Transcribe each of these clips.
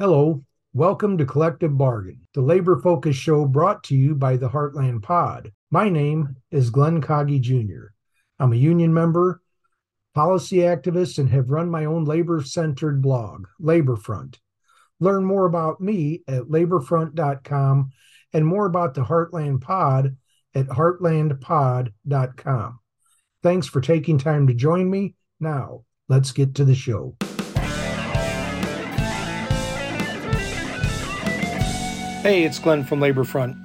Hello, welcome to Collective Bargain, the labor focused show brought to you by the Heartland Pod. My name is Glenn Kage Jr. I'm a union member, policy activist, and have run my own labor centered blog, Laborfront. Learn more about me at laborfront.com and more about the Heartland Pod at heartlandpod.com. Thanks for taking time to join me. Now, let's get to the show. Hey, it's Glenn from Labor Front.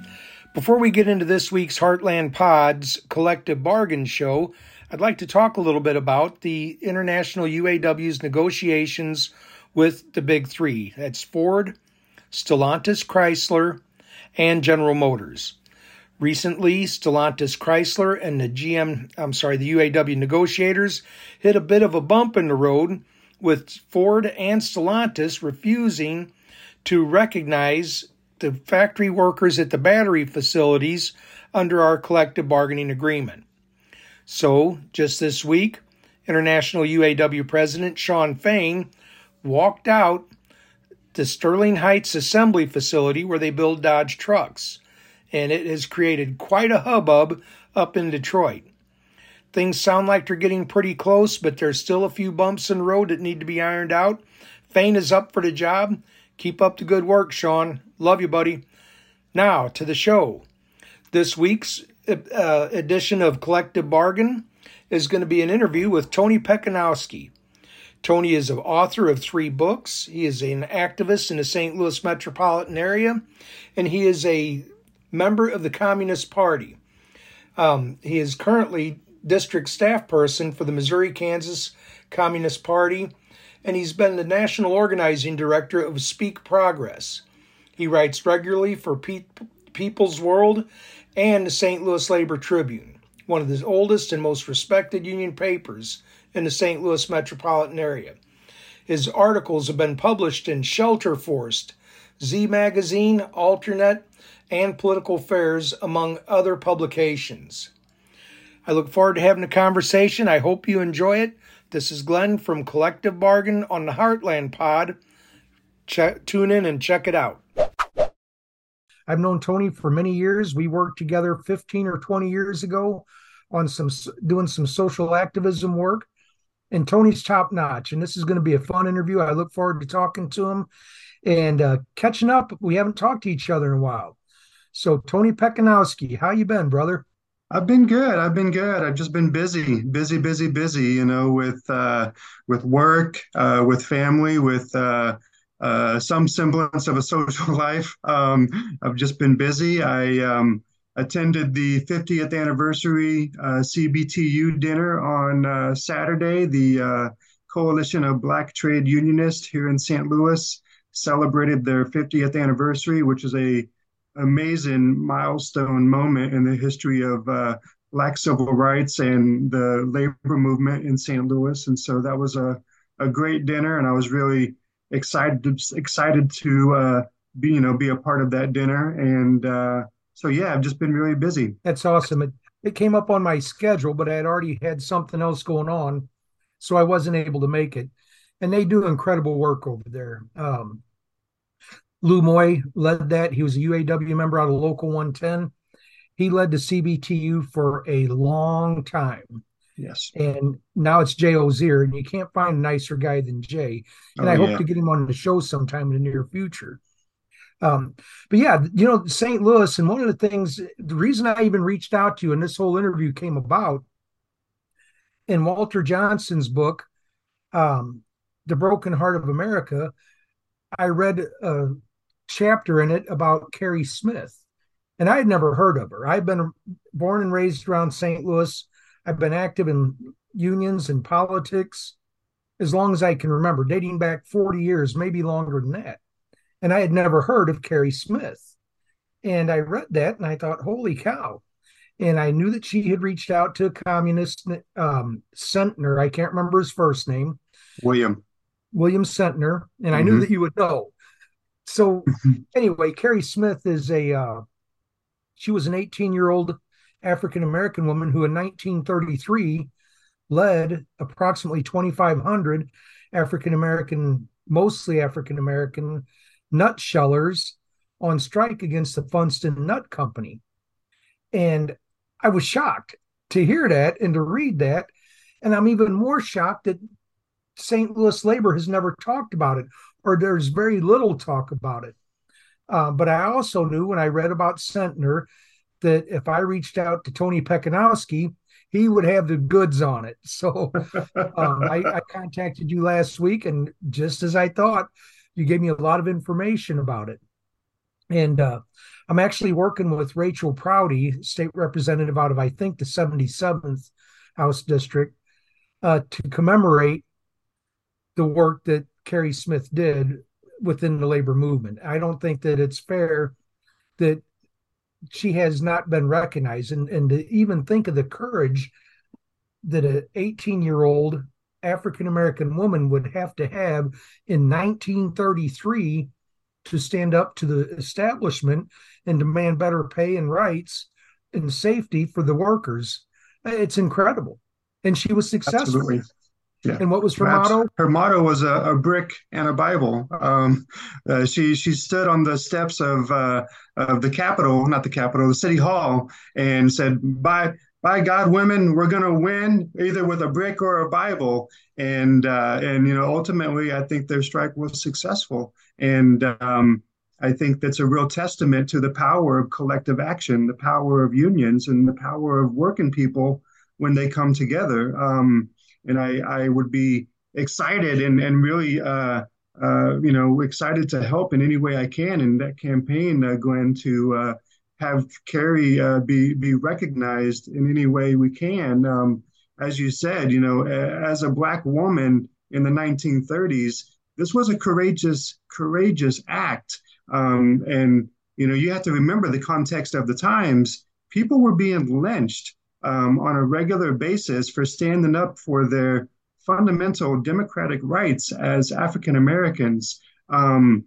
Before we get into this week's Heartland Pods Collective Bargain Show, I'd like to talk a little bit about the International UAW's negotiations with the big three. That's Ford, Stellantis Chrysler, and General Motors. Recently, Stellantis Chrysler and the GM, I'm sorry, the UAW negotiators hit a bit of a bump in the road with Ford and Stellantis refusing to recognize the factory workers at the battery facilities under our collective bargaining agreement. So, just this week, International UAW President Shawn Fain walked out the Sterling Heights assembly facility where they build Dodge trucks, and it has created quite a hubbub up in Detroit. Things sound like they're getting pretty close, but there's still a few bumps in the road that need to be ironed out. Fain is up for the job. Keep up the good work, Sean. Love you, buddy. Now, to the show. This week's uh, edition of Collective Bargain is going to be an interview with Tony Pecinovsky. Tony is an author of three books. He is an activist in the St. Louis metropolitan area, and he is a member of the Communist Party. Um, he is currently district staff person for the Missouri Kansas Communist Party, and he's been the national organizing director of Speak Progress. He writes regularly for Pe- People's World and the St. Louis Labor Tribune, one of the oldest and most respected union papers in the St. Louis metropolitan area. His articles have been published in Shelterforce, Z Magazine, Alternet, and Political Affairs, among other publications. I look forward to having a conversation. I hope you enjoy it. This is Glenn from Collective Bargain on the Heartland Pod. Check, tune in and check it out. I've known Tony for many years. We worked together 15 or 20 years ago on some doing some social activism work. And Tony's top notch. And this is going to be a fun interview. I look forward to talking to him and uh, catching up. We haven't talked to each other in a while. So Tony Pecinovsky, how you been, brother? I've been good. I've been good. I've just been busy, busy, busy, busy. You know, with uh, with work, uh, with family, with uh, uh, some semblance of a social life. Um, I've just been busy. I um, attended the 50th anniversary uh, CBTU dinner on uh, Saturday. The uh, Coalition of Black Trade Unionists here in St. Louis celebrated their 50th anniversary, which is a amazing milestone moment in the history of uh, Black civil rights and the labor movement in St. Louis. And so that was a, a great dinner, and I was really excited to, excited to uh, be you know be a part of that dinner and uh, so yeah i've just been really busy that's awesome it, it came up on my schedule but i had already had something else going on so i wasn't able to make it and they do incredible work over there um, Lew Moye led that he was a uaw member out of local 110 he led the cbtu for a long time Yes. And now it's Jay Ozier, and you can't find a nicer guy than Jay. And oh, I hope to get him on the show sometime in the near future. Um, but yeah, you know, St. Louis, and one of the things, the reason I even reached out to you and this whole interview came about in Walter Johnson's book, um, The Broken Heart of America, I read a chapter in it about Carrie Smith. And I had never heard of her. I've been born and raised around St. Louis I've been active in unions and politics as long as I can remember, dating back 40 years, maybe longer than that. And I had never heard of Carrie Smith. And I read that and I thought, holy cow. And I knew that she had reached out to a communist um, Sentner. I can't remember his first name. William. William Sentner. And I mm-hmm. knew that you would know. So, anyway, Carrie Smith is a, uh, she was an 18 year old African American woman who in 1933 led approximately 2,500 African American mostly African American nutshellers on strike against the Funsten Nut Company. And I was shocked to hear that and to read that. And I'm even more shocked that St. Louis labor has never talked about it, or there's very little talk about it. Uh, but I also knew when I read about Sentner that if I reached out to Tony Pecinovsky, he would have the goods on it. So um, I, I, contacted you last week, and just as I thought, you gave me a lot of information about it. And uh, I'm actually working with Rachel Proudie, state representative out of, I think, the 77th House District, uh, to commemorate the work that Carrie Smith did within the labor movement. I don't think that it's fair that she has not been recognized and, and to even think of the courage that an 18 year old African American woman would have to have in 1933 to stand up to the establishment and demand better pay and rights and safety for the workers. It's incredible. And she was successful. Absolutely. Yeah. And what was her Perhaps motto? Her motto was a, a brick and a Bible. Um, uh, she she stood on the steps of uh, of the Capitol, not the Capitol, the City Hall, and said, "By by God, women, we're going to win either with a brick or a Bible." And uh, and you know, ultimately, I think their strike was successful, and um, I think that's a real testament to the power of collective action, the power of unions, and the power of working people when they come together. Um, and I, I would be excited and, and really, uh, uh, you know, excited to help in any way I can in that campaign, uh, Glenn, to uh, have Carrie uh, be be recognized in any way we can. Um, as you said, you know, as a black woman in the 1930s, this was a courageous, courageous act. Um, and you know, you have to remember the context of the times. People were being lynched um, on a regular basis for standing up for their fundamental democratic rights as African Americans. Um,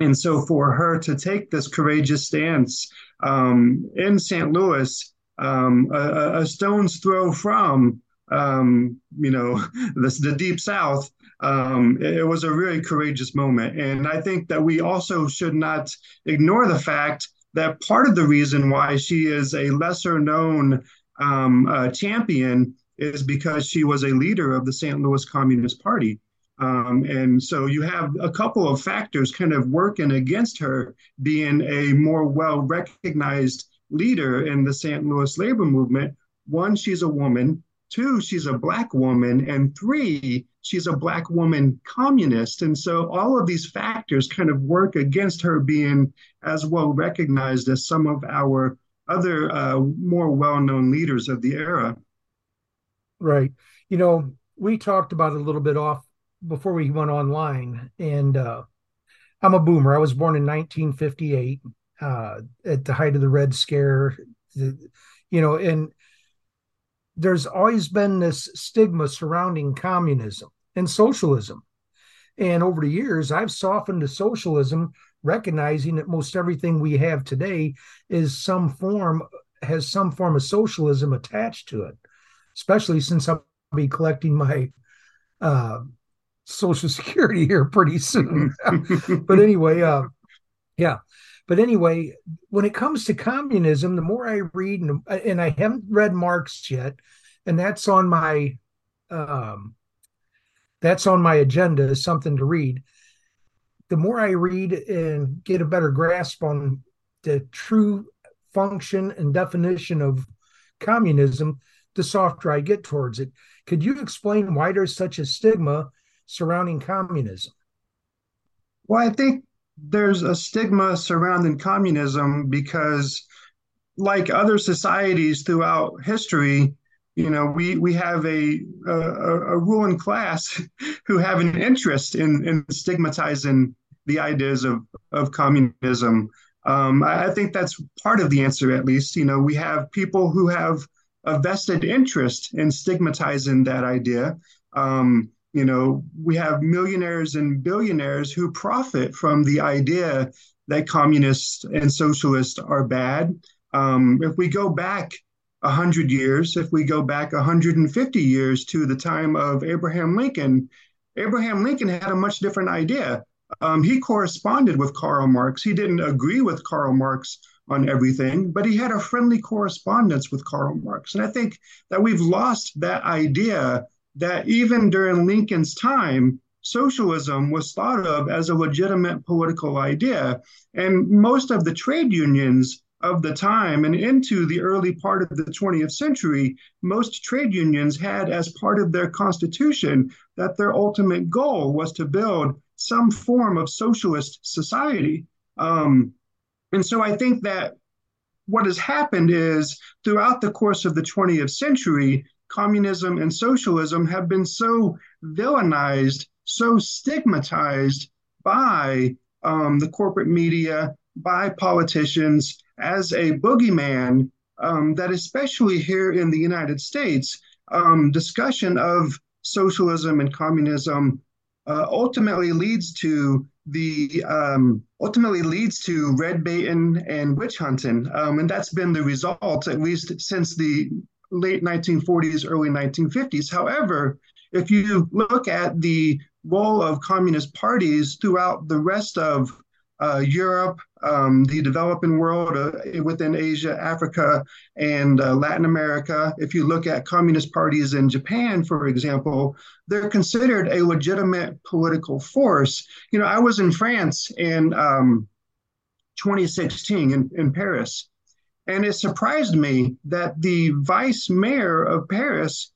and so for her to take this courageous stance um, in St. Louis, um, a, a, stone's throw from, um, you know, the, the deep South, um, it was a really courageous moment. And I think that we also should not ignore the fact that part of the reason why she is a lesser known um, uh, champion is because she was a leader of the St. Louis Communist Party. Um, and so you have a couple of factors kind of working against her being a more well recognized leader in the St. Louis labor movement. One, she's a woman. Two, she's a black woman. And three, she's a black woman communist. And so all of these factors kind of work against her being as well recognized as some of our other uh, more well-known leaders of the era. Right. You know, we talked about it a little bit off before we went online, and uh, I'm a boomer. I was born in 1958 uh, at the height of the Red Scare. The, you know, and there's always been this stigma surrounding communism and socialism. And over the years, I've softened to socialism recognizing that most everything we have today is some form has some form of socialism attached to it especially since i'll be collecting my uh, social security here pretty soon. But anyway uh, yeah. But anyway when it comes to communism the more i read and, and i haven't read marx yet and that's on my um, that's on my agenda is something to read the more I read and get a better grasp on the true function and definition of communism, the softer I get towards it. Could you explain why there's such a stigma surrounding communism? Well, I think there's a stigma surrounding communism because, like other societies throughout history, you know, we we have a a, a ruling class who have an interest in in stigmatizing the ideas of of communism. Um, I, think that's part of the answer, at least. You know, we have people who have a vested interest in stigmatizing that idea. Um, you know, we have millionaires and billionaires who profit from the idea that communists and socialists are bad. Um, if we go back 100 years, if we go back 150 years to the time of Abraham Lincoln, Abraham Lincoln had a much different idea. Um, he corresponded with Karl Marx. He didn't agree with Karl Marx on everything, but he had a friendly correspondence with Karl Marx. And I think that we've lost that idea that even during Lincoln's time, socialism was thought of as a legitimate political idea. And most of the trade unions of the time and into the early part of the 20th century, most trade unions had as part of their constitution that their ultimate goal was to build some form of socialist society. Um, and so I think that what has happened is throughout the course of the 20th century, communism and socialism have been so villainized, so stigmatized by um, the corporate media, by politicians as a boogeyman um, that, especially here in the United States, um, discussion of socialism and communism uh, ultimately leads to the um, ultimately leads to red baiting and witch hunting, um, and that's been the result at least since the late 1940s, early 1950s. However, if you look at the role of communist parties throughout the rest of uh, Europe, um, the developing world uh, within Asia, Africa, and uh, Latin America. If you look at communist parties in Japan, for example, they're considered a legitimate political force. You know, I was in France in um, 2016 in, in Paris, and it surprised me that the vice mayor of Paris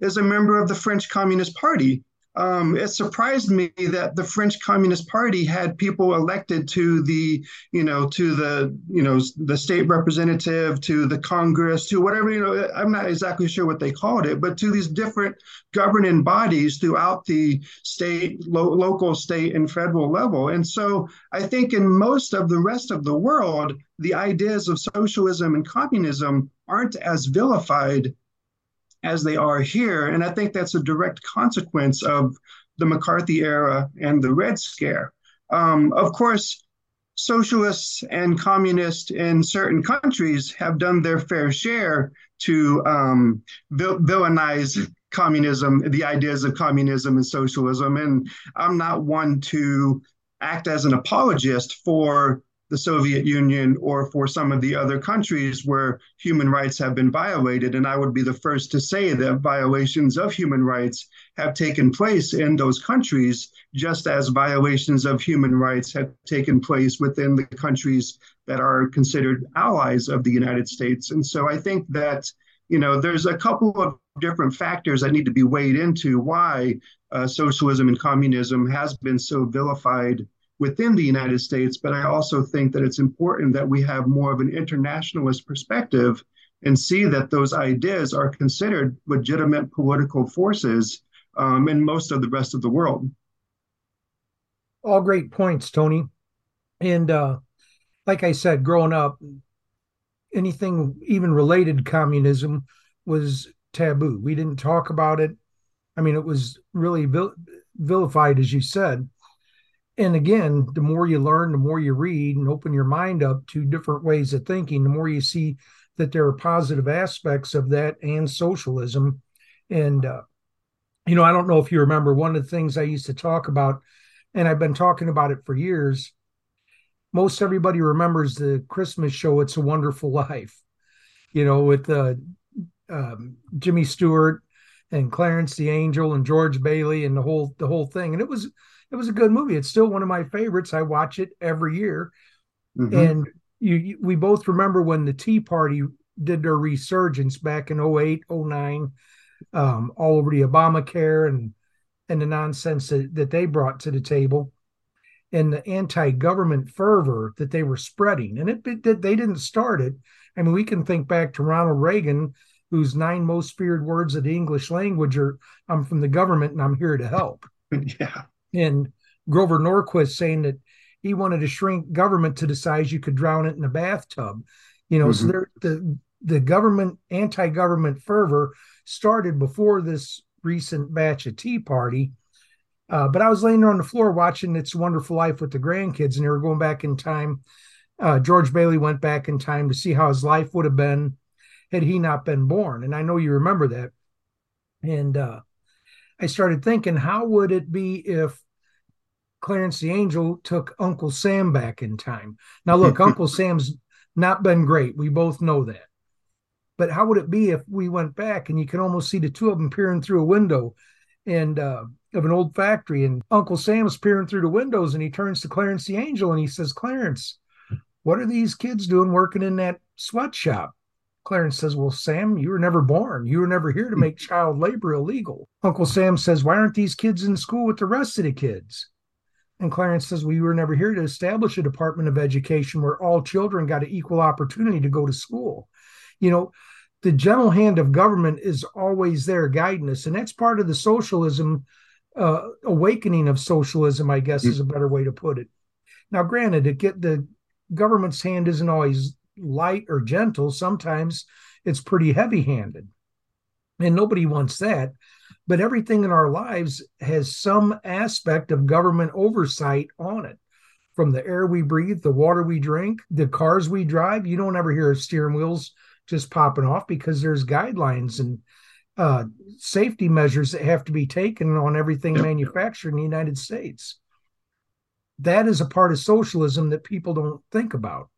is a member of the French Communist Party um, it surprised me that the French Communist Party had people elected to the, you know, to the, you know, the state representative, to the Congress, to whatever, you know, I'm not exactly sure what they called it, but to these different governing bodies throughout the state, lo- local, state, and federal level. And so I think in most of the rest of the world, the ideas of socialism and communism aren't as vilified as they are here. And I think that's a direct consequence of the McCarthy era and the Red Scare. Um, of course, socialists and communists in certain countries have done their fair share to um, vil- villainize communism, the ideas of communism and socialism. And I'm not one to act as an apologist for the Soviet Union or for some of the other countries where human rights have been violated. And I would be the first to say that violations of human rights have taken place in those countries, just as violations of human rights have taken place within the countries that are considered allies of the United States. And so I think that, you know, there's a couple of different factors that need to be weighed into why uh, socialism and communism has been so vilified within the United States, but I also think that it's important that we have more of an internationalist perspective and see that those ideas are considered legitimate political forces um, in most of the rest of the world. All great points, Tony. And uh, like I said, growing up, anything even related to communism was taboo. We didn't talk about it. I mean, it was really vil- vilified, as you said and again, the more you learn, the more you read and open your mind up to different ways of thinking, the more you see that there are positive aspects of that and socialism. And, uh, you know, I don't know if you remember one of the things I used to talk about, and I've been talking about it for years. Most everybody remembers the Christmas show, It's a Wonderful Life, you know, with uh, um, Jimmy Stewart and Clarence the Angel and George Bailey and the whole the whole thing. And it was it was a good movie. It's still one of my favorites. I watch it every year. Mm-hmm. And you, you, we both remember when the Tea Party did their resurgence back in 08, 09, um, all over the Obamacare and and the nonsense that, that they brought to the table and the anti-government fervor that they were spreading. And it, it they didn't start it. I mean, we can think back to Ronald Reagan, whose nine most feared words of the English language are "I'm from the government and I'm here to help." yeah and Grover Norquist saying that he wanted to shrink government to the size you could drown it in a bathtub. You know, mm-hmm. so the the government anti-government fervor started before this recent batch of Tea Party. Uh, but I was laying there on the floor watching It's Wonderful Life with the grandkids, and they were going back in time. Uh, George Bailey went back in time to see how his life would have been had he not been born. And I know you remember that. And uh, I started thinking, how would it be if Clarence the Angel took Uncle Sam back in time? Now, look, Uncle Sam's not been great. We both know that. But how would it be if we went back and you can almost see the two of them peering through a window and uh, of an old factory, and Uncle Sam's peering through the windows, and he turns to Clarence the Angel and he says, "Clarence, what are these kids doing working in that sweatshop?" Clarence says, Well, Sam, you were never born. You were never here to make child labor illegal. Uncle Sam says, Why aren't these kids in school with the rest of the kids? And Clarence says, We were never here to establish a Department of Education where all children got an equal opportunity to go to school. You know, the gentle hand of government is always there guiding us. And that's part of the socialism, uh, awakening of socialism, I guess is a better way to put it. Now, granted, it get the government's hand isn't always light or gentle. Sometimes it's pretty heavy handed. And nobody wants that. But everything in our lives has some aspect of government oversight on it. From the air we breathe, the water we drink, the cars we drive, you don't ever hear of steering wheels just popping off because there's guidelines and uh, safety measures that have to be taken on everything manufactured in the United States. That is a part of socialism that people don't think about.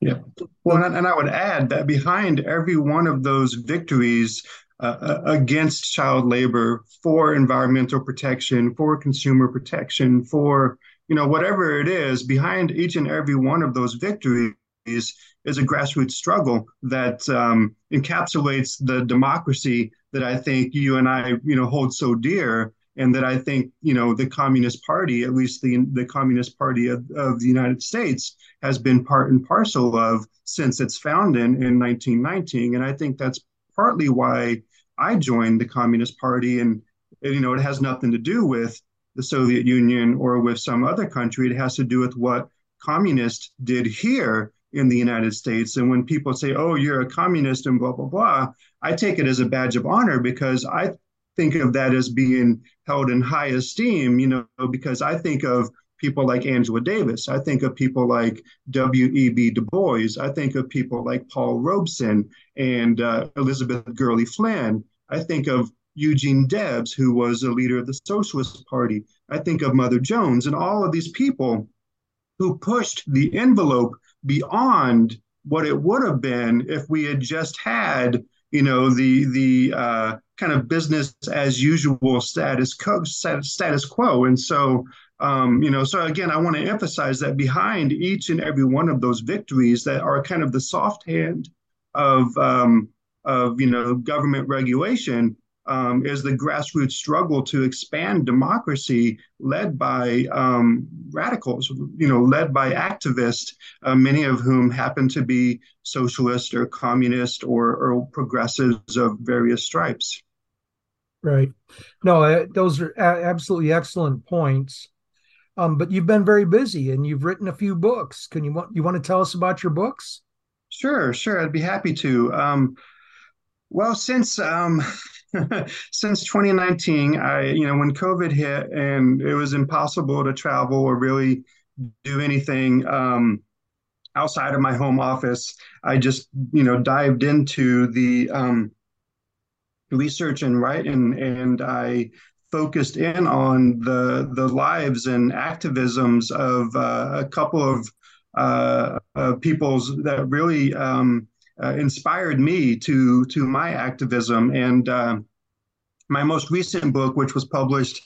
Yeah. Well, and, I would add that behind every one of those victories uh, uh, against child labor, for environmental protection, for consumer protection, for you know whatever it is, behind each and every one of those victories is a grassroots struggle that um, encapsulates the democracy that I think you and I you know hold so dear and that I think you know the Communist Party, at least the the Communist Party of, of the United States, has been part and parcel of since its founding in 1919. And I think that's partly why I joined the Communist Party. And you know, it has nothing to do with the Soviet Union or with some other country. It has to do with what communists did here in the United States. And when people say, "Oh, you're a communist," and blah blah blah, I take it as a badge of honor because I think of that as being held in high esteem, you know, because I think of people like Angela Davis. I think of people like W.E.B. Du Bois. I think of people like Paul Robeson and uh, Elizabeth Gurley Flynn. I think of Eugene Debs, who was a leader of the Socialist Party. I think of Mother Jones and all of these people who pushed the envelope beyond what it would have been if we had just had, you know, the the uh, kind of business as usual status quo, status quo. And so, um, you know, so again, I want to emphasize that behind each and every one of those victories that are kind of the soft hand of um, of you know government regulation um, is the grassroots struggle to expand democracy led by um, radicals, you know, led by activists, uh, many of whom happen to be socialist or communist or, or progressives of various stripes. Right. No, uh, those are a- absolutely excellent points. Um, but you've been very busy and you've written a few books. Can you want you want to tell us about your books? Sure, sure. I'd be happy to. Um, well, since um, since 2019, I you know when COVID hit and it was impossible to travel or really do anything um, outside of my home office, I just you know dived into the um, research and writing, and I focused in on the the lives and activisms of uh, a couple of uh, uh, peoples that really um, uh, inspired me to to my activism. And uh, my most recent book, which was published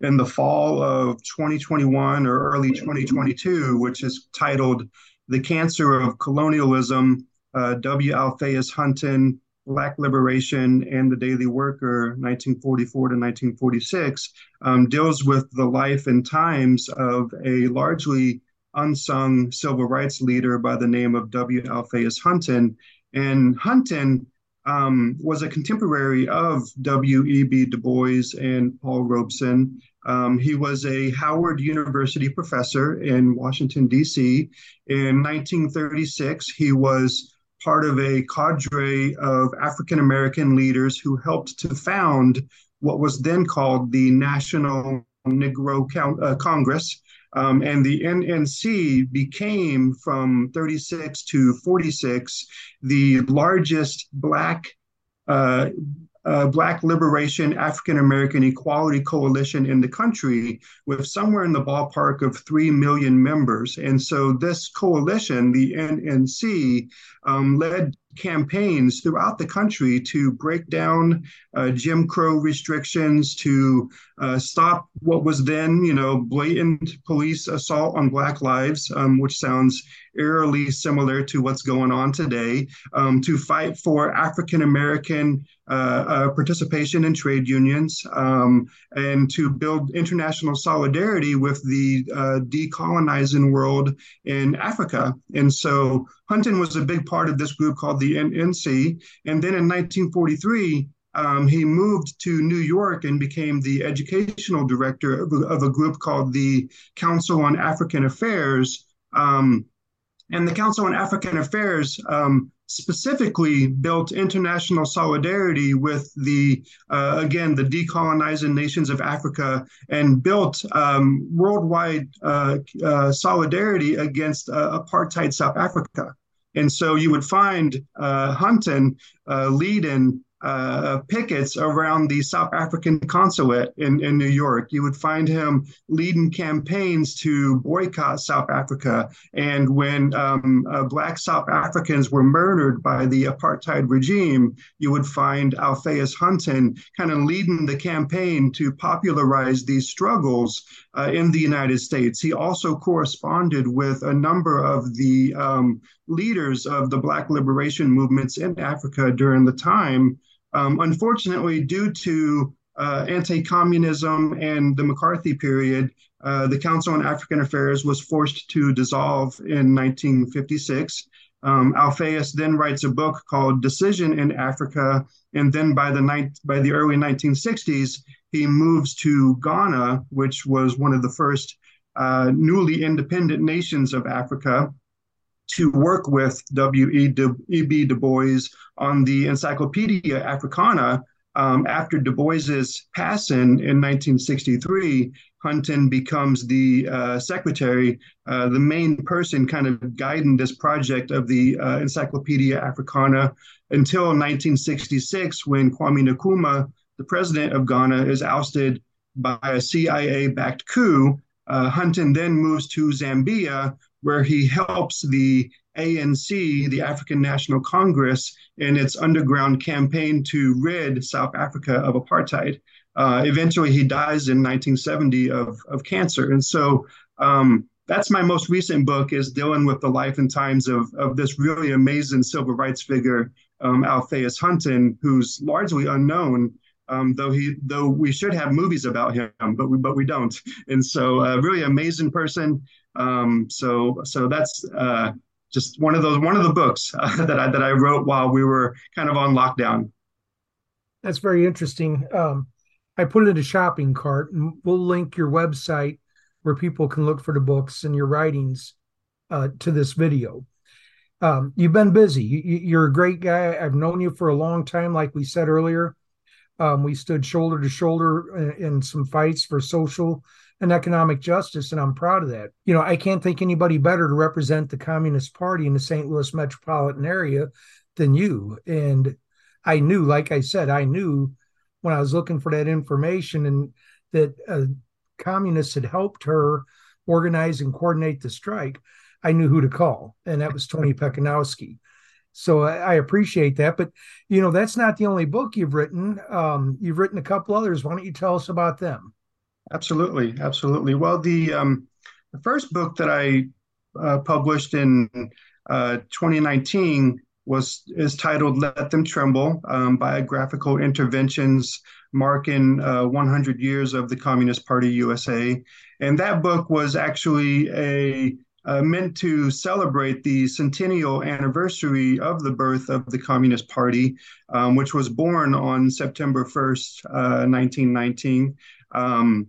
in the fall of 2021 or early 2022, which is titled "The Cancer of Colonialism." Uh, w. Alphaeus Hunton Black Liberation and the Daily Worker, 1944 to 1946, um, deals with the life and times of a largely unsung civil rights leader by the name of W. Alphaeus Hunton. And Hunton um, was a contemporary of W.E.B. Du Bois and Paul Robeson. Um, he was a Howard University professor in Washington, D.C. In 1936, he was part of a cadre of African American leaders who helped to found what was then called the National Negro Count, uh, Congress. Um, and the NNC became from 36 to 46 the largest Black uh, uh, Black Liberation African American Equality Coalition in the country with somewhere in the ballpark of 3 million members. And so this coalition, the NNC, um, led campaigns throughout the country to break down uh, Jim Crow restrictions, to uh, stop what was then, you know, blatant police assault on Black lives, um, which sounds eerily similar to what's going on today, um, to fight for African American uh, uh, participation in trade unions, um, and to build international solidarity with the uh, decolonizing world in Africa. And so Hunton was a big part of this group called the NNC. And then in 1943, um, he moved to New York and became the educational director of a, of a group called the Council on African Affairs. Um, and the Council on African Affairs um, specifically built international solidarity with the, uh, again, the decolonizing nations of Africa and built um, worldwide uh, uh, solidarity against uh, apartheid South Africa. And so you would find uh, Hunton uh, leading uh, pickets around the South African consulate in, in New York. You would find him leading campaigns to boycott South Africa. And when um, uh, Black South Africans were murdered by the apartheid regime, you would find Alphaeus Hunton kind of leading the campaign to popularize these struggles uh, in the United States. He also corresponded with a number of the um, leaders of the Black liberation movements in Africa during the time. Um, unfortunately, due to uh, anti communism and the McCarthy period, uh, the Council on African Affairs was forced to dissolve in 1956. Um, then writes a book called Decision in Africa, and then by the by the early 1960s, he moves to Ghana, which was one of the first uh, newly independent nations of Africa, to work with W.E.B. Du Bois on the Encyclopedia Africana. Um, after Du Bois's passing in 1963, Hunton becomes the uh, secretary, uh, the main person kind of guiding this project of the uh, Encyclopedia Africana until 1966, when Kwame Nkrumah, the president of Ghana, is ousted by a CIA backed coup. Uh, Hunton then moves to Zambia, where he helps the ANC, the African National Congress, in its underground campaign to rid South Africa of apartheid. Uh, eventually, he dies in 1970 of, of cancer. And so um, that's my most recent book is dealing with the life and times of, of this really amazing civil rights figure, um, Alphaeus Hunton, who's largely unknown. Um, though he, though we should have movies about him, but we, but we don't. And so, a uh, really amazing person. Um, so so that's uh, just one of those one of the books uh, that I that I wrote while we were kind of on lockdown. That's very interesting. Um, I put it in a shopping cart, and we'll link your website where people can look for the books and your writings uh, to this video. Um, you've been busy. You, are a great guy. I've known you for a long time. Like we said earlier, um, we stood shoulder to shoulder in, in some fights for social and economic justice, and I'm proud of that. You know, I can't think anybody better to represent the Communist Party in the St. Louis metropolitan area than you. And I knew, like I said, I knew when I was looking for that information and that uh, communists had helped her organize and coordinate the strike. I knew who to call, and that was Tony Pecinovsky. So I, I, appreciate that. But you know, that's not the only book you've written. Um, you've written a couple others. Why don't you tell us about them? Absolutely, absolutely. Well, the um, the first book that I uh, published in uh, 2019 was is titled "Let Them Tremble: um, Biographical Interventions Marking uh, 100 Years of the Communist Party USA," and that book was actually a uh, meant to celebrate the centennial anniversary of the birth of the Communist Party, um, which was born on September 1st, uh, 1919. Um,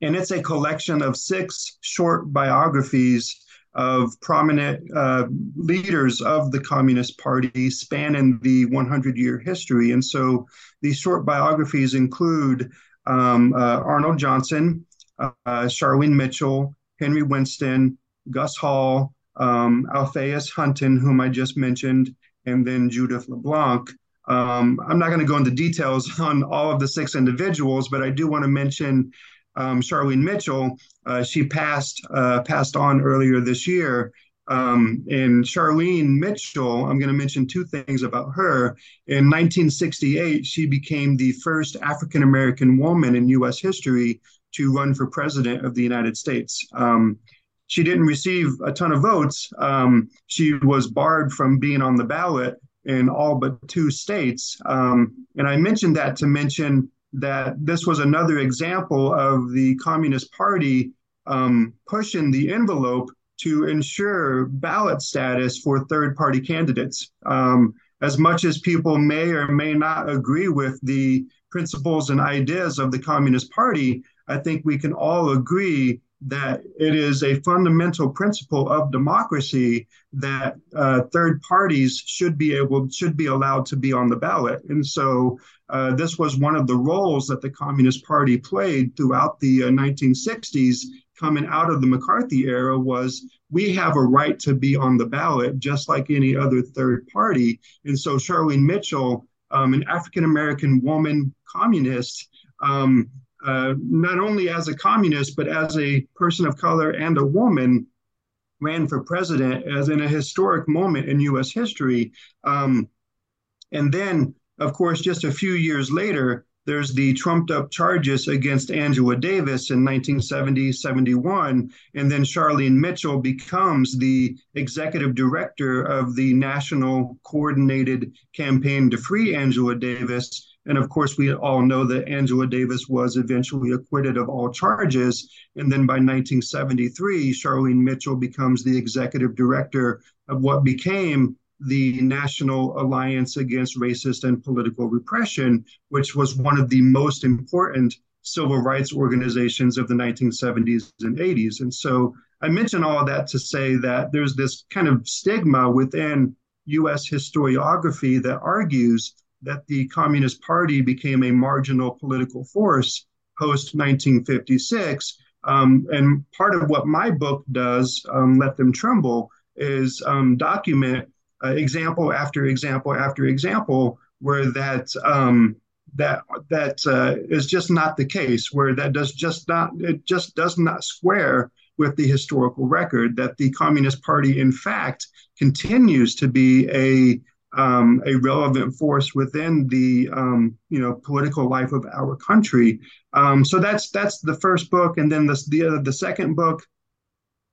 and it's a collection of six short biographies of prominent uh, leaders of the Communist Party spanning the 100 year history. And so these short biographies include um, uh, Arnold Johnson, uh, Charlene Mitchell, Henry Winston, Gus Hall, um, Alphaeus Hunton, whom I just mentioned, and then Judith LeBlanc. Um, I'm not going to go into details on all of the six individuals, but I do want to mention um, Charlene Mitchell. Uh, she passed uh, passed on earlier this year. Um, and Charlene Mitchell, I'm going to mention two things about her. In 1968, she became the first African American woman in U.S. history to run for president of the United States. Um, she didn't receive a ton of votes. Um, she was barred from being on the ballot in all but two states. Um, and I mentioned that to mention that this was another example of the Communist Party um, pushing the envelope to ensure ballot status for third party candidates. Um, as much as people may or may not agree with the principles and ideas of the Communist Party, I think we can all agree that it is a fundamental principle of democracy that uh, third parties should be able should be allowed to be on the ballot and so uh, this was one of the roles that the communist party played throughout the uh, 1960s coming out of the mccarthy era was we have a right to be on the ballot just like any other third party and so charlene mitchell um, an african american woman communist um, uh, not only as a communist, but as a person of color and a woman, ran for president as in a historic moment in U.S. history. Um, and then, of course, just a few years later, there's the trumped up charges against Angela Davis in 1970 71. And then Charlene Mitchell becomes the executive director of the National Coordinated Campaign to Free Angela Davis and of course, we all know that Angela Davis was eventually acquitted of all charges. And then by 1973, Charlene Mitchell becomes the executive director of what became the National Alliance Against Racist and Political Repression, which was one of the most important civil rights organizations of the 1970s and 80s. And so I mention all that to say that there's this kind of stigma within US historiography that argues that the Communist Party became a marginal political force post 1956. Um, and part of what my book does, um, Let Them Tremble, is um, document uh, example after example after example where that um, that that uh, is just not the case, where that does just not it just does not square with the historical record that the Communist Party, in fact, continues to be a um, a relevant force within the um, you know political life of our country. Um, so that's that's the first book, and then the the, the second book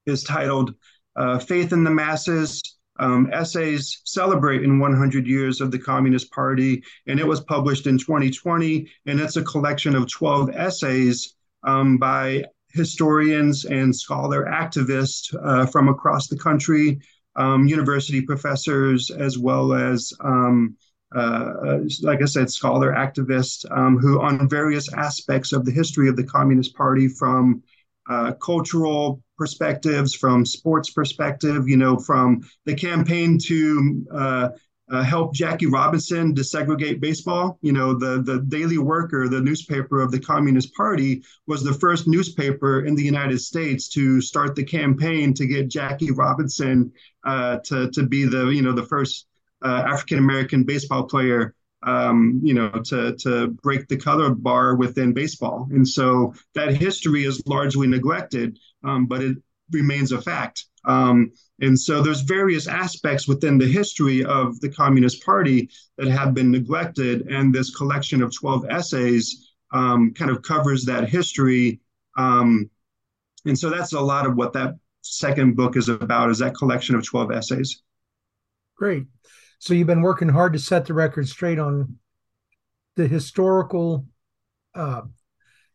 is titled uh, "Faith in the Masses." Um, essays celebrating 100 years of the Communist Party, and it was published in 2020. And it's a collection of 12 essays um, by historians and scholar activists uh, from across the country um, university professors, as well as, um, uh, like I said, scholar activists um, who, on various aspects of the history of the Communist Party, from uh, cultural perspectives, from sports perspective, you know, from the campaign to uh, uh, helped Jackie Robinson desegregate baseball. You know, the, the Daily Worker, the newspaper of the Communist Party, was the first newspaper in the United States to start the campaign to get Jackie Robinson uh, to, to be the, you know, the first uh, African American baseball player. Um, you know, to to break the color bar within baseball, and so that history is largely neglected, um, but it remains a fact. Um, and so there's various aspects within the history of the Communist Party that have been neglected, and this collection of 12 essays um, kind of covers that history. Um, and so that's a lot of what that second book is about, is that collection of 12 essays. Great. So you've been working hard to set the record straight on the historical uh,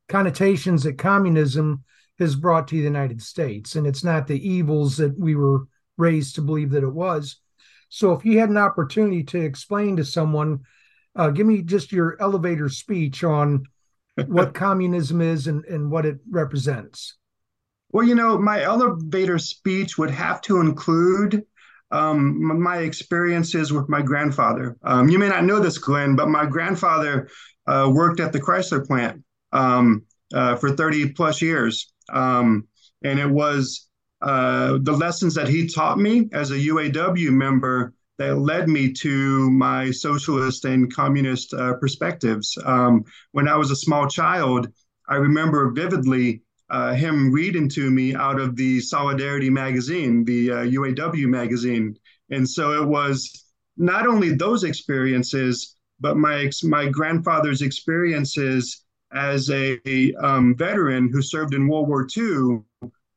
connotations that communism has brought to the United States. And it's not the evils that we were raised to believe that it was. So if you had an opportunity to explain to someone, uh, give me just your elevator speech on what communism is and, and what it represents. Well, you know, my elevator speech would have to include um, my experiences with my grandfather. Um, you may not know this, Glenn, but my grandfather uh, worked at the Chrysler plant um, uh, for 30 plus years. Um, and it was uh, the lessons that he taught me as a UAW member that led me to my socialist and communist uh, perspectives. Um, when I was a small child, I remember vividly uh, him reading to me out of the Solidarity magazine, the UAW uh, magazine. And so it was not only those experiences, but my my grandfather's experiences as a, a um, veteran who served in World War II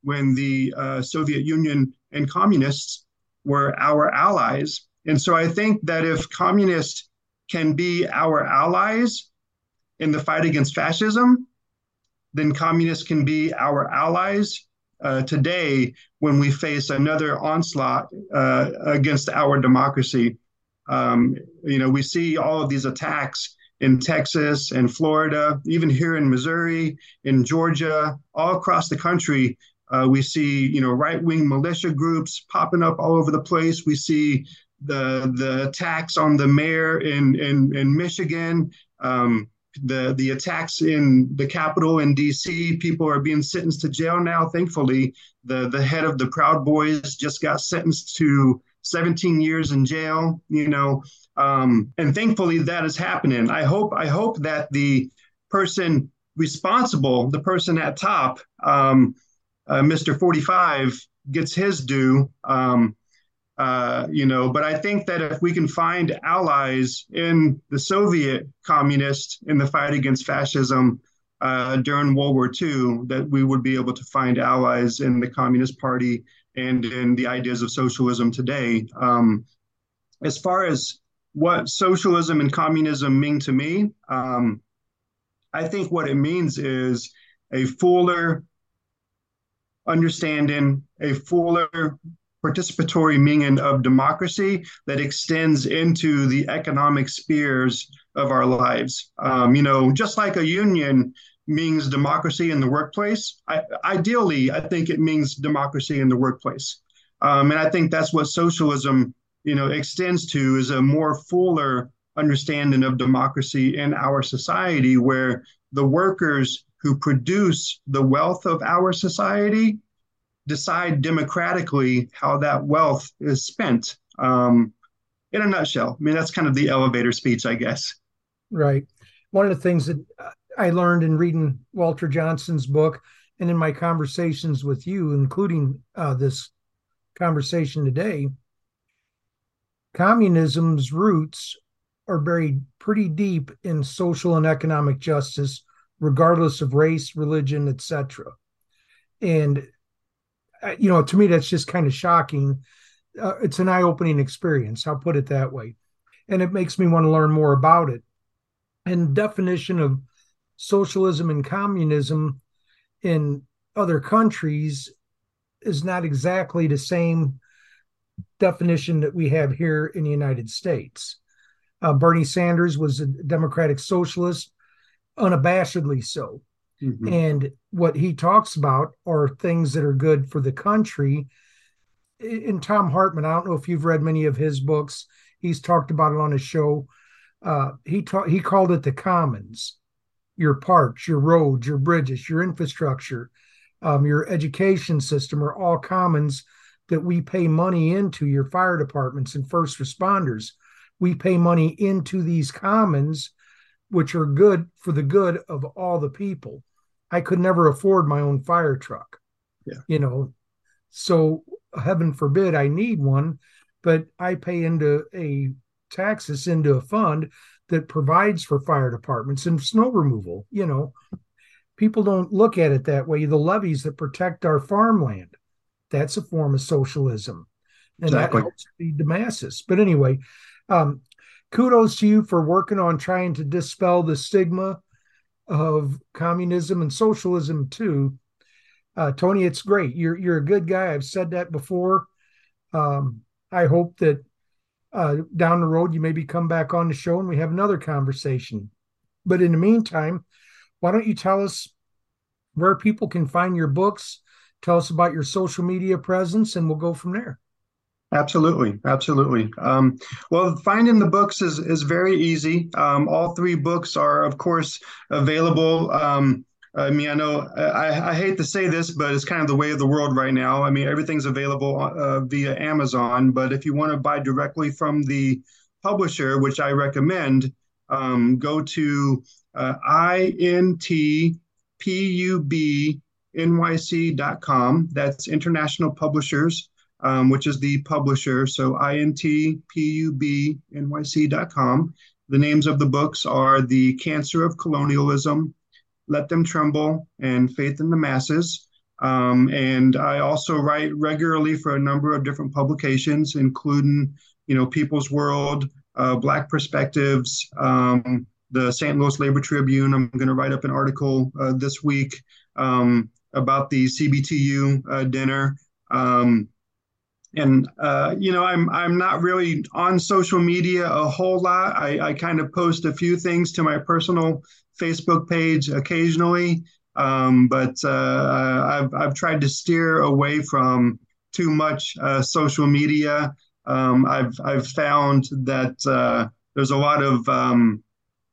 when the uh, Soviet Union and communists were our allies. And so I think that if communists can be our allies in the fight against fascism, then communists can be our allies uh, today when we face another onslaught uh, against our democracy. Um, you know, we see all of these attacks in Texas and Florida, even here in Missouri, in Georgia, all across the country. Uh, we see, you know, right-wing militia groups popping up all over the place. We see the the attacks on the mayor in in, in Michigan. Um, the the attacks in the Capitol in D.C. People are being sentenced to jail now. Thankfully, the the head of the Proud Boys just got sentenced to 17 years in jail. You know, um, and thankfully that is happening. I hope I hope that the person responsible, the person at top, um, uh, Mr. 45, gets his due. Um, uh, you know, but I think that if we can find allies in the Soviet communists in the fight against fascism uh, during World War II, that we would be able to find allies in the Communist Party and in the ideas of socialism today. Um, as far as what socialism and communism mean to me, um, I think what it means is a fuller understanding, a fuller participatory meaning of democracy that extends into the economic spheres of our lives. Um, you know, just like a union means democracy in the workplace, I, ideally, I think it means democracy in the workplace. Um, and I think that's what socialism, you know, extends to is a more fuller understanding of democracy in our society where the workers who produce the wealth of our society decide democratically how that wealth is spent. Um, in a nutshell, I mean, that's kind of the elevator speech, I guess. Right. One of the things that I learned in reading Walter Johnson's book and in my conversations with you, including uh, this conversation today, communism's roots are buried pretty deep in social and economic justice, regardless of race, religion, etc. And you know, to me, that's just kind of shocking. Uh, it's an eye-opening experience. I'll put it that way, and it makes me want to learn more about it. And definition of socialism and communism in other countries is not exactly the same definition that we have here in the United States. Uh, Bernie Sanders was a democratic socialist, unabashedly so. Mm-hmm. And what he talks about are things that are good for the country. In Thom Hartmann, I don't know if you've read many of his books. He's talked about it on his show. Uh, he ta- he called it the commons, your parks, your roads, your bridges, your infrastructure, um, your education system are all commons that we pay money into. Your fire departments and first responders, we pay money into these commons, which are good for the good of all the people. I could never afford my own fire truck. Yeah. You know, so heaven forbid I need one, but I pay into a taxes into a fund that provides for fire departments and snow removal. You know, people don't look at it that way. The levees that protect our farmland, that's a form of socialism. And exactly. that helps feed the masses. But anyway, um, kudos to you for working on trying to dispel the stigma of communism and socialism too. Uh, Tony, it's great. You're you're a good guy. I've said that before. Um, I hope that uh, down the road you maybe come back on the show and we have another conversation. But in the meantime, why don't you tell us where people can find your books? Tell us about your social media presence, and we'll go from there. Absolutely, absolutely. Um, well, finding the books is is very easy. Um, all three books are, of course, available um, I mean, I know I, I, hate to say this, but it's kind of the way of the world right now. I mean, everything's available uh, via Amazon, but if you want to buy directly from the publisher, which I recommend, um, go to uh, intpubnyc.com. That's International Publishers, um, which is the publisher. So intpubnyc.com. The names of the books are The Cancer of Colonialism, Let Them Tremble, and Faith in the Masses. Um, and I also write regularly for a number of different publications, including, you know, People's World, uh, Black Perspectives, um, the St. Louis Labor Tribune. I'm going to write up an article uh, this week um, about the CBTU uh, dinner. Um, and uh, you know, I'm I'm not really on social media a whole lot. I, I kind of post a few things to my personal Facebook page occasionally, um, but uh, I've I've tried to steer away from too much uh, social media. Um, I've I've found that uh, there's a lot of um,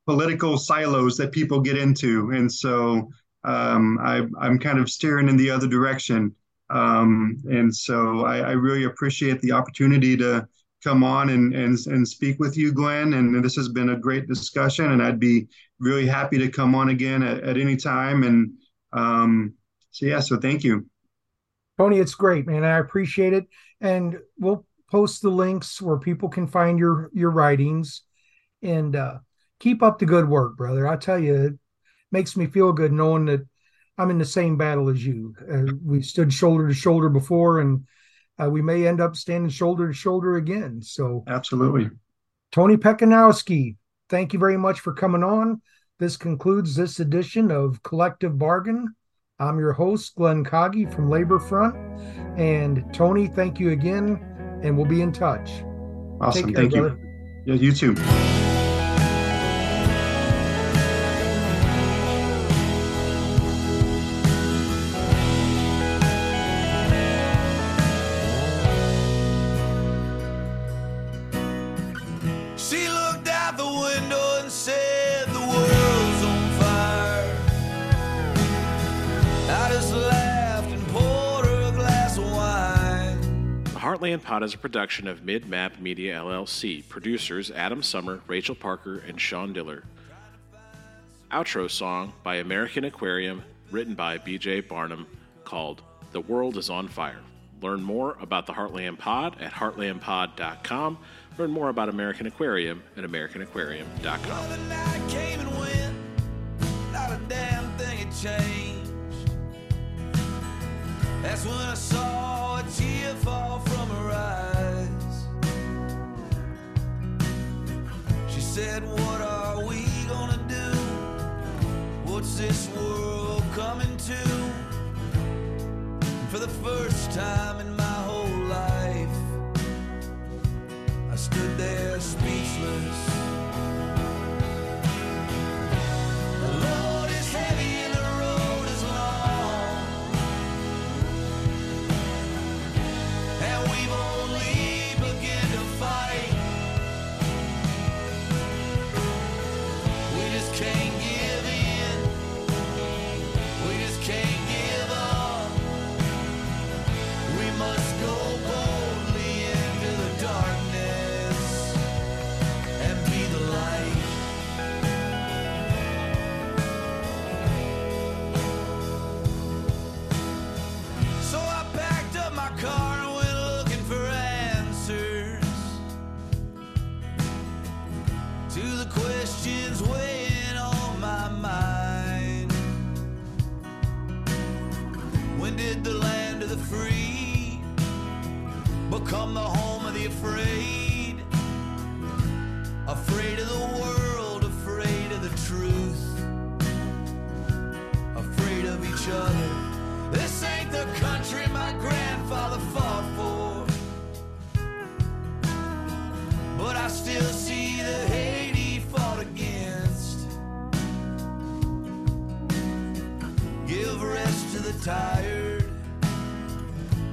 political silos that people get into, and so um, I, I'm kind of steering in the other direction. Um, and so I, I, really appreciate the opportunity to come on and, and, and speak with you, Glenn. And this has been a great discussion, and I'd be really happy to come on again at, at any time. And um, so, yeah, so thank you. Tony, it's great, man. I appreciate it. And we'll post the links where people can find your your writings and uh, keep up the good work, brother. I tell you, it makes me feel good knowing that I'm in the same battle as you. Uh, we stood shoulder to shoulder before, and uh, we may end up standing shoulder to shoulder again. So, absolutely. Tony Pecinovsky, thank you very much for coming on. This concludes this edition of Collective Bargain. I'm your host, Glenn Kage from Labor Front. And Tony, thank you again, and we'll be in touch. Awesome. Care, thank brother. you. Yeah, you too. Pod is a production of Midmap Media LLC. Producers Adam Sommer, Rachel Parker, and Sean Diller. Outro song by American Aquarium, written by BJ Barham, called The World is on Fire. Learn more about the Heartland Pod at heartlandpod.com. Learn more about American Aquarium at americanaquarium.com. That's when I saw a tear fall said, What are we gonna do? What's this world coming to? For the first time in my whole life, I stood there speechless.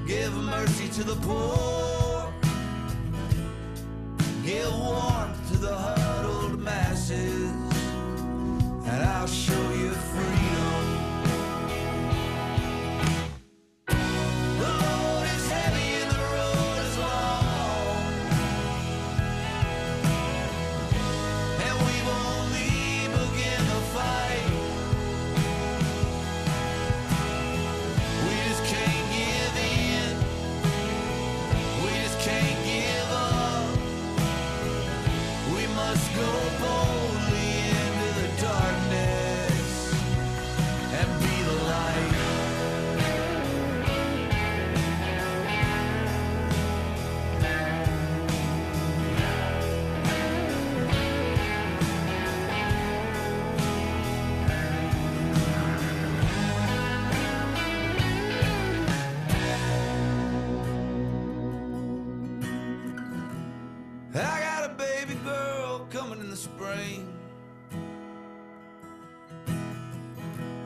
Give mercy to the poor. Give warmth to the huddled masses, and I'll show you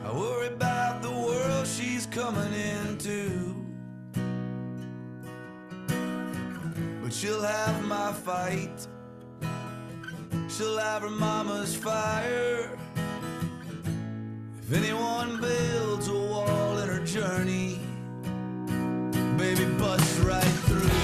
I worry about the world she's coming into. But she'll have my fight. She'll have her mama's fire. If anyone builds a wall in her journey, baby, bust right through.